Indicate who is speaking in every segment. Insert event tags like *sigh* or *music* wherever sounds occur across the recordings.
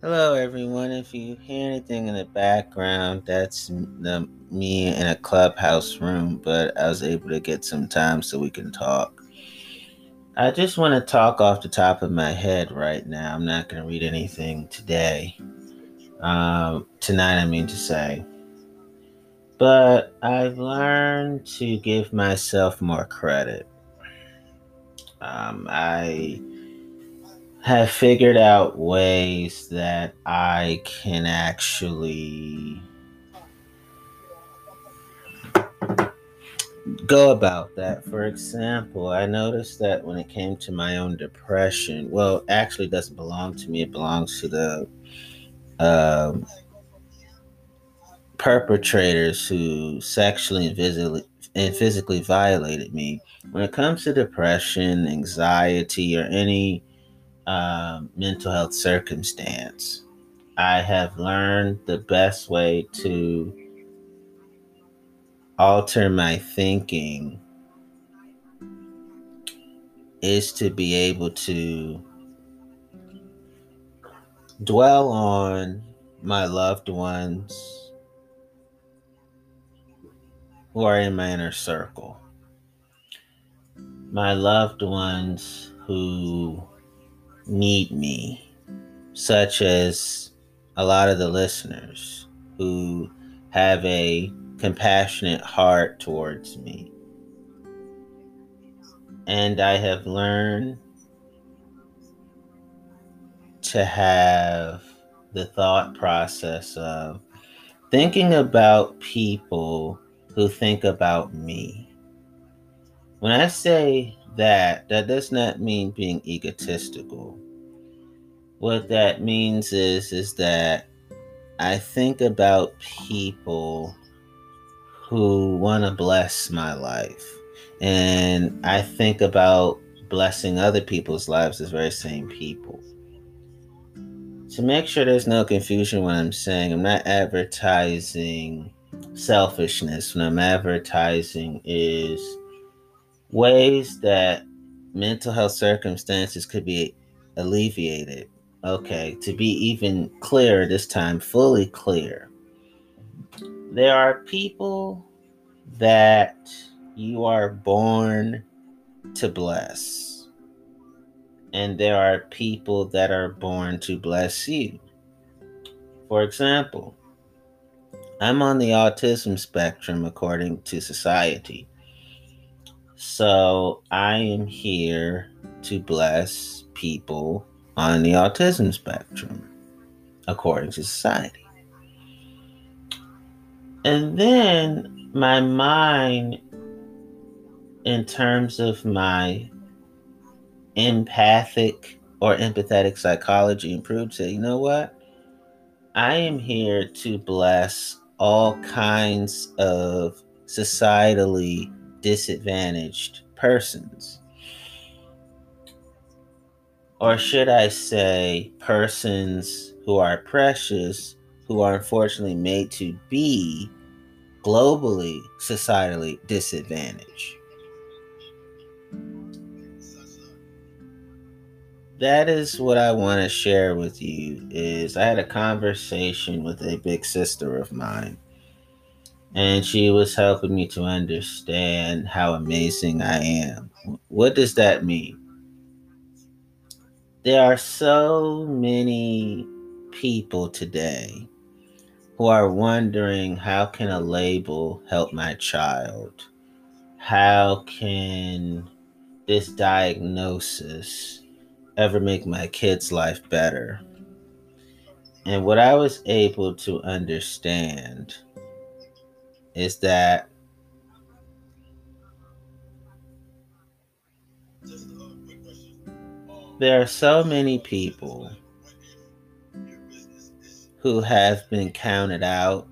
Speaker 1: Hello, everyone. If you hear anything in the background, that's the, me in a clubhouse room, but I was able to get some time so we can talk. I just want to talk off the top of my head right now. I'm not going to read anything today. Um, tonight, I mean to say. But I've learned to give myself more credit. Um, I have figured out ways that I can actually go about that. For example, I noticed that when it came to my own depression, well, actually, doesn't belong to me. It belongs to the um, perpetrators who sexually and and physically violated me. When it comes to depression, anxiety, or any um, mental health circumstance, I have learned the best way to alter my thinking is to be able to dwell on my loved ones who are in my inner circle. My loved ones who need me, such as a lot of the listeners who have a compassionate heart towards me. And I have learned to have the thought process of thinking about people who think about me. When I say that, that does not mean being egotistical. What that means is is that I think about people who want to bless my life. And I think about blessing other people's lives as very same people. To make sure there's no confusion when I'm saying I'm not advertising selfishness, when I'm advertising is ways that mental health circumstances could be alleviated. Okay, to be even clearer this time, fully clear. There are people that you are born to bless, and there are people that are born to bless you. For example, I'm on the autism spectrum according to society. So I am here to bless people on the autism spectrum, according to society. And then my mind, in terms of my empathic or empathetic psychology, improved, say, you know what? I am here to bless all kinds of societally disadvantaged persons. Or should I say, persons who are precious, who are unfortunately made to be globally, societally disadvantaged. That is what I want to share with you is I had a conversation with a big sister of mine and she was helping me to understand how amazing I am. What does that mean? There are so many people today who are wondering how can a label help my child? How can this diagnosis ever make my kid's life better? And what I was able to understand is that there are so many people who have been counted out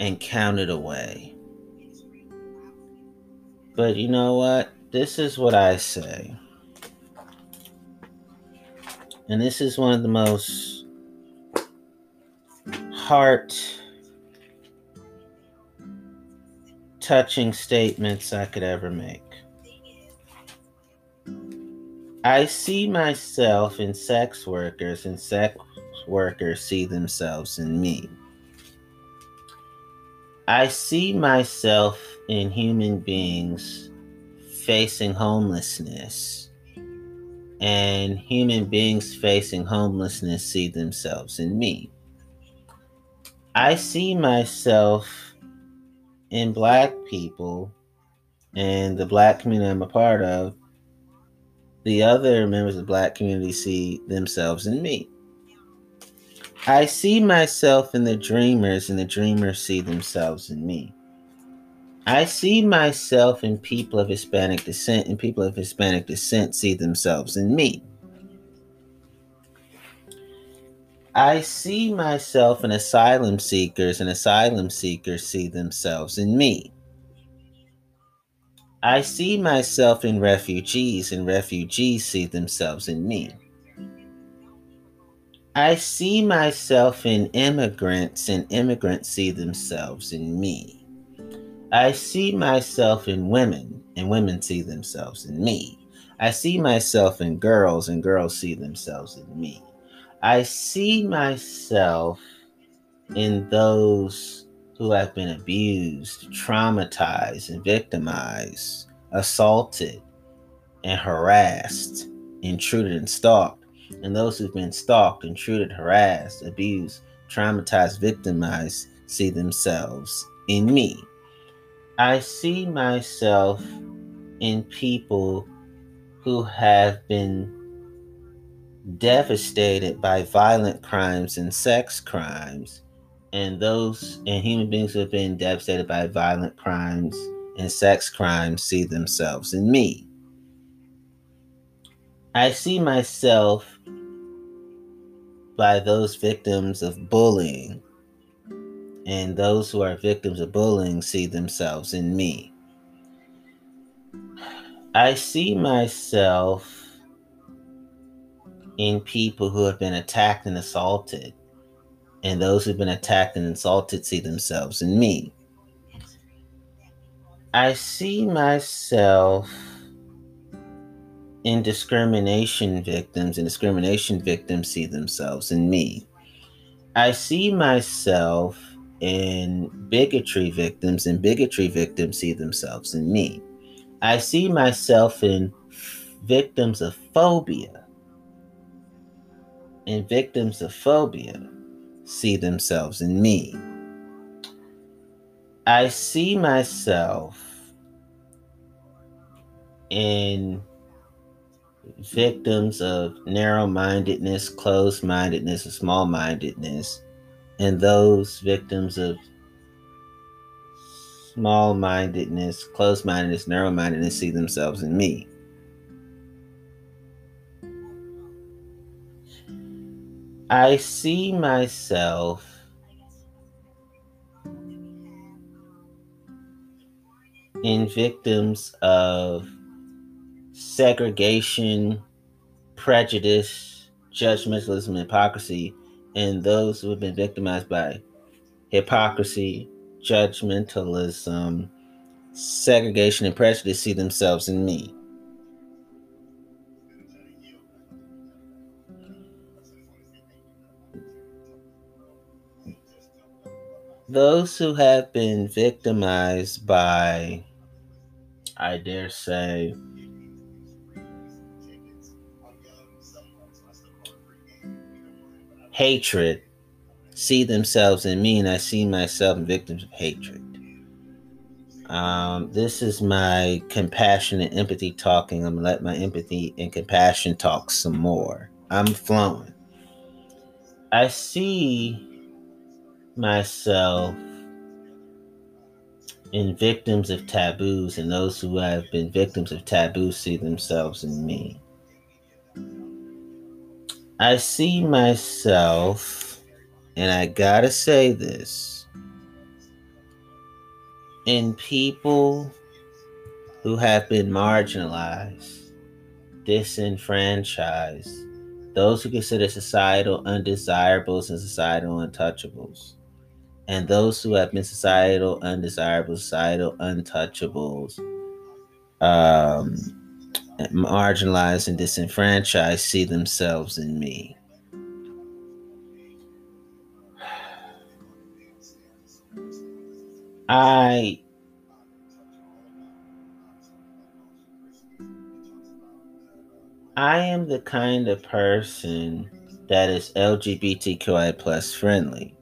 Speaker 1: and counted away. But you know what? This is what I say. And this is one of the most heart touching statements I could ever make. I see myself in sex workers, and sex workers see themselves in me. I see myself in human beings facing homelessness, and human beings facing homelessness see themselves in me. I see myself in black people and the black community I'm a part of. The other members of the black community see themselves in me. I see myself in the dreamers, and the dreamers see themselves in me. I see myself in people of Hispanic descent, and people of Hispanic descent see themselves in me. I see myself in asylum seekers, and asylum seekers see themselves in me. I see myself in refugees, and refugees see themselves in me. I see myself in immigrants, and immigrants see themselves in me. I see myself in women, and women see themselves in me. I see myself in girls, and girls see themselves in me. I see myself in those who have been abused, traumatized, and victimized, assaulted, and harassed, intruded, and stalked, and those who've been stalked, intruded, harassed, abused, traumatized, victimized see themselves in me. I see myself in people who have been devastated by violent crimes and sex crimes, and those and human beings who have been devastated by violent crimes and sex crimes see themselves in me. I see myself by those victims of bullying, and those who are victims of bullying see themselves in me. I see myself in people who have been attacked and assaulted. And those who've been attacked and insulted see themselves in me. I see myself in discrimination victims, and discrimination victims see themselves in me. I see myself in bigotry victims, and bigotry victims see themselves in me. I see myself in victims of phobia, and victims of phobia see themselves in me. I see myself in victims of narrow mindedness, closed mindedness, and small mindedness, and those victims of small mindedness, closed mindedness, narrow mindedness see themselves in me. I see myself in victims of segregation, prejudice, judgmentalism, hypocrisy, and those who have been victimized by hypocrisy, judgmentalism, segregation, and prejudice see themselves in me. Those who have been victimized by, I dare say, hatred see themselves in me, and I see myself victims of hatred. Um, this is my compassion and empathy talking. I'm gonna let my empathy and compassion talk some more. I'm flowing. I see myself in victims of taboos, and those who have been victims of taboos see themselves in me. I see myself, and I gotta say this, in people who have been marginalized, disenfranchised, those who consider societal undesirables and societal untouchables and those who have been societal undesirables, societal untouchables, um, marginalized and disenfranchised see themselves in me. I I am the kind of person that is LGBTQI plus friendly.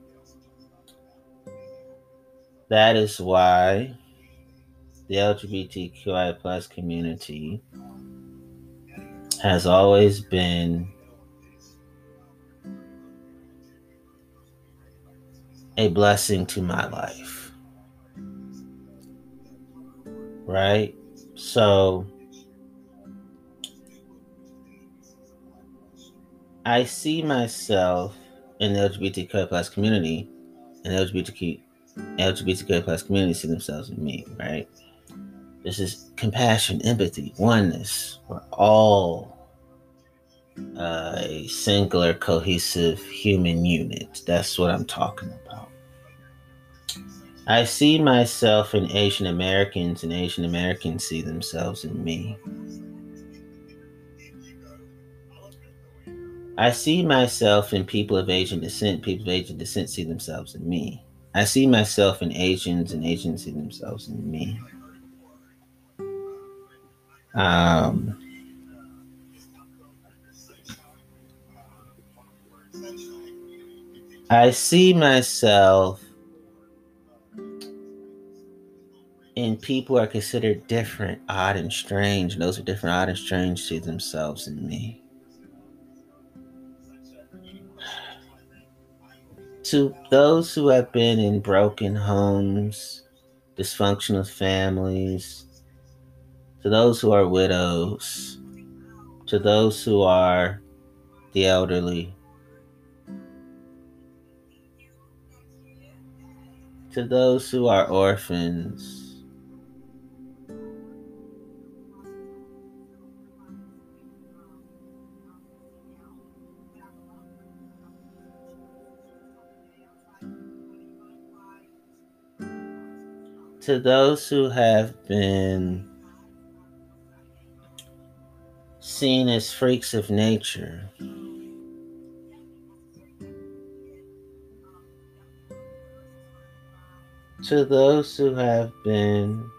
Speaker 1: That is why the LGBTQI plus community has always been a blessing to my life. Right? So I see myself in the LGBTQ plus community, and LGBTQ LGBTQ plus community see themselves in me, right? This is compassion, empathy, oneness. We're all uh, a singular, cohesive human unit. That's what I'm talking about. I see myself in Asian Americans, and Asian Americans see themselves in me. I see myself in people of Asian descent. People of Asian descent see themselves in me. I see myself in Asians, and Asians see themselves in me. Um, I see myself in people who are considered different, odd, and strange. And those are different, odd, and strange see themselves in me. To those who have been in broken homes, dysfunctional families, to those who are widows, to those who are the elderly, to those who are orphans, to those who have been seen as freaks of nature. To those who have been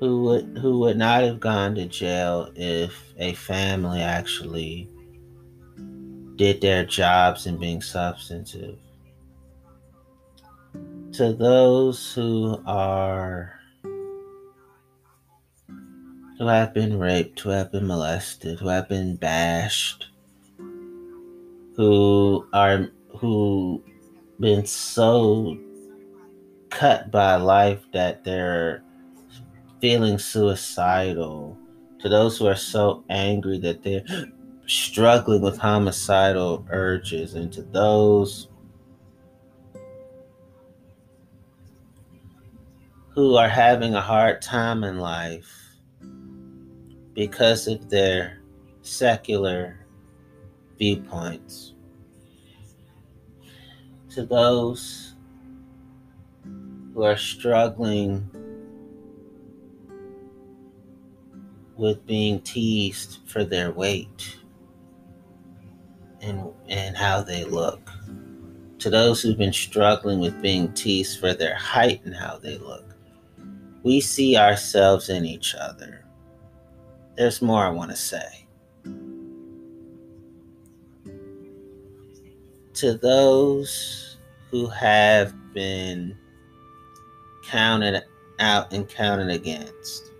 Speaker 1: who would who would not have gone to jail if a family actually did their jobs in being substantive to those who are who have been raped, who have been molested, who have been bashed, who are who been so cut by life that they're feeling suicidal, to those who are so angry that they're *gasps* struggling with homicidal urges, and to those who are having a hard time in life because of their secular viewpoints. To those who are struggling with being teased for their weight and, and how they look. To those who've been struggling with being teased for their height and how they look we see ourselves in each other. There's more I want to say. To those who have been counted out and counted against,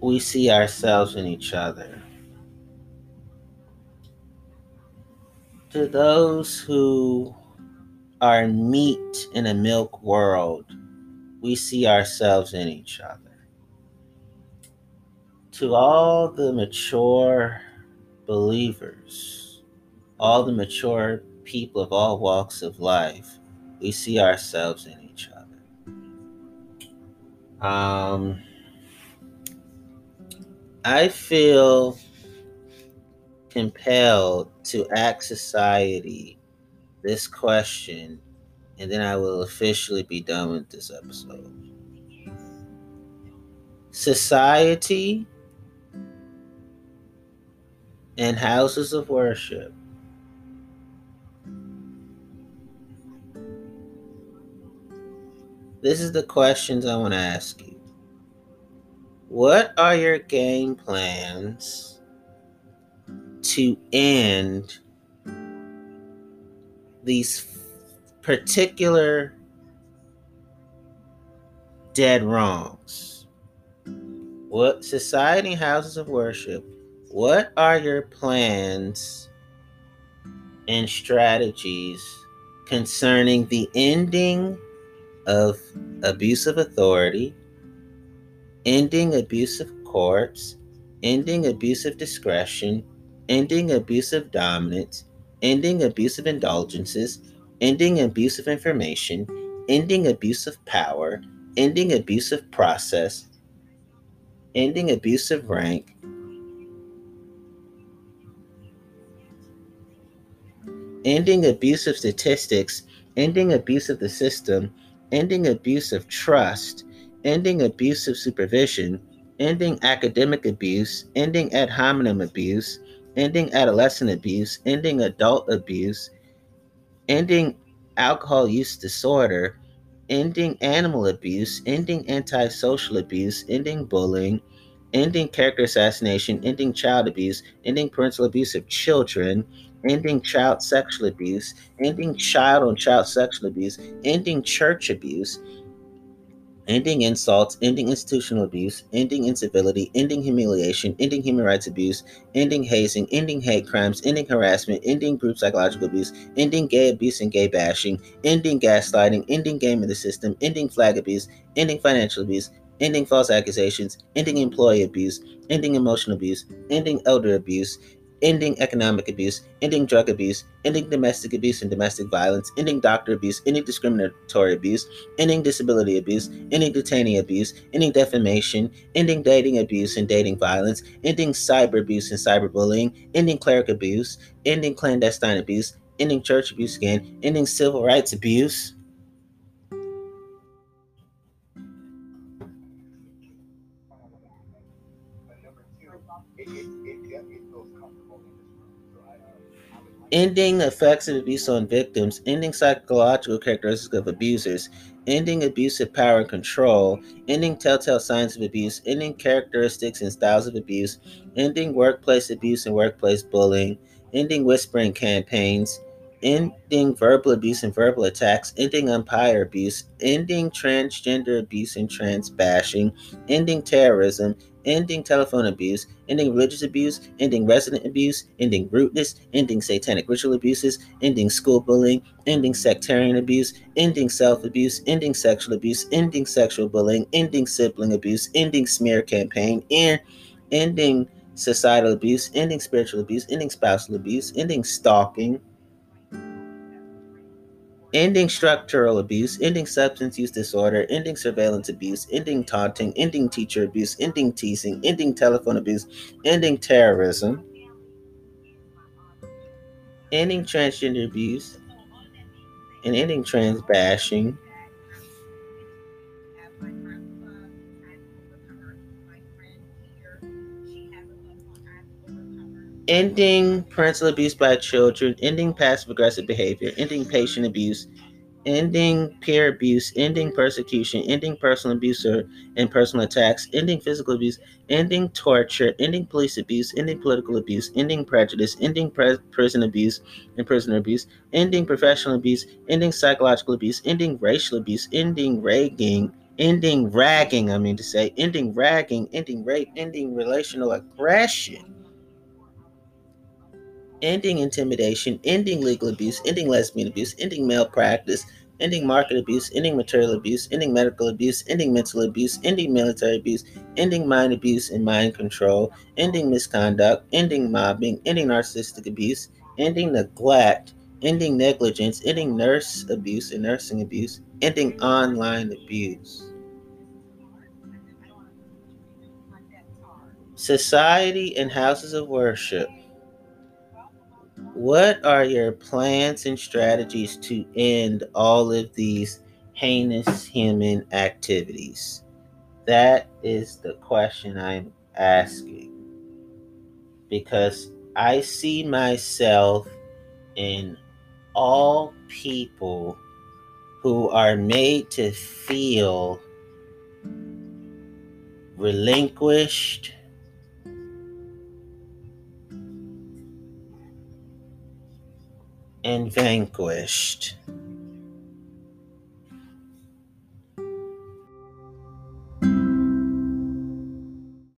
Speaker 1: we see ourselves in each other. To those who our meat in a milk world, we see ourselves in each other. To all the mature believers, all the mature people of all walks of life, we see ourselves in each other. Um, I feel compelled to act society this question and then I will officially be done with this episode. Society and houses of worship. This is the questions I want to ask you. What are your game plans to end these particular dead wrongs? What society houses of worship? What are your plans and strategies concerning the ending of abusive authority, ending abusive courts, ending abusive discretion, ending abusive dominance, ending abusive indulgences, ending abusive information, ending abusive power, ending abusive process, ending abusive rank, ending abusive statistics, ending abuse of the system, ending abuse of trust, ending abusive supervision, ending academic abuse, ending ad hominem abuse, ending adolescent abuse, ending adult abuse, ending alcohol use disorder, ending animal abuse, ending antisocial abuse, ending bullying, ending character assassination, ending child abuse, ending parental abuse of children, ending child sexual abuse, ending child on child sexual abuse, ending church abuse, ending insults, ending institutional abuse, ending incivility, ending humiliation, ending human rights abuse, ending hazing, ending hate crimes, ending harassment, ending group psychological abuse, ending gay abuse and gay bashing, ending gaslighting, ending game of the system, ending flag abuse, ending financial abuse, ending false accusations, ending employee abuse, ending emotional abuse, ending elder abuse, ending economic abuse, ending drug abuse, ending domestic abuse and domestic violence, ending doctor abuse, ending discriminatory abuse, ending disability abuse, ending detainee abuse, ending defamation, ending dating abuse and dating violence, ending cyber abuse and cyberbullying, ending cleric abuse, ending clandestine abuse, ending church abuse again, ending civil rights abuse. Ending effects of abuse on victims, ending psychological characteristics of abusers, ending abusive power and control, ending telltale signs of abuse, ending characteristics and styles of abuse, ending workplace abuse and workplace bullying, ending whispering campaigns, ending verbal abuse and verbal attacks, ending umpire abuse, ending transgender abuse and trans bashing, ending terrorism, ending telephone abuse, ending religious abuse, ending resident abuse, ending rudeness, ending satanic ritual abuses, ending school bullying, ending sectarian abuse, ending self abuse, ending sexual abuse, ending sexual bullying, ending sibling abuse, ending smear campaign, and ending societal abuse, ending spiritual abuse, ending spousal abuse, ending stalking ending structural abuse, ending substance use disorder, ending surveillance abuse, ending taunting, ending teacher abuse, ending teasing, ending telephone abuse, ending terrorism, ending transgender abuse, and ending trans bashing. Ending parental abuse by children, ending passive aggressive behavior, ending patient abuse, ending peer abuse, ending persecution, ending personal abuse or, and personal attacks, ending physical abuse, ending torture, ending police abuse, ending political abuse, ending prejudice, ending pre- prison abuse and prisoner abuse, ending professional abuse, ending psychological abuse, ending racial abuse, ending ragging, ending ragging, I mean to say, ending ragging, ending rape, ending relational aggression ending intimidation, ending legal abuse, ending lesbian abuse, ending malpractice, ending market abuse, ending material abuse, ending medical abuse, ending mental abuse, ending military abuse, ending mind abuse and mind control, ending misconduct, ending mobbing, ending narcissistic abuse, ending neglect, ending negligence, ending nurse abuse and nursing abuse, ending online abuse. Society and houses of worship what are your plans and strategies to end all of these heinous human activities? That is the question I'm asking. Because I see myself in all people who are made to feel relinquished and vanquished.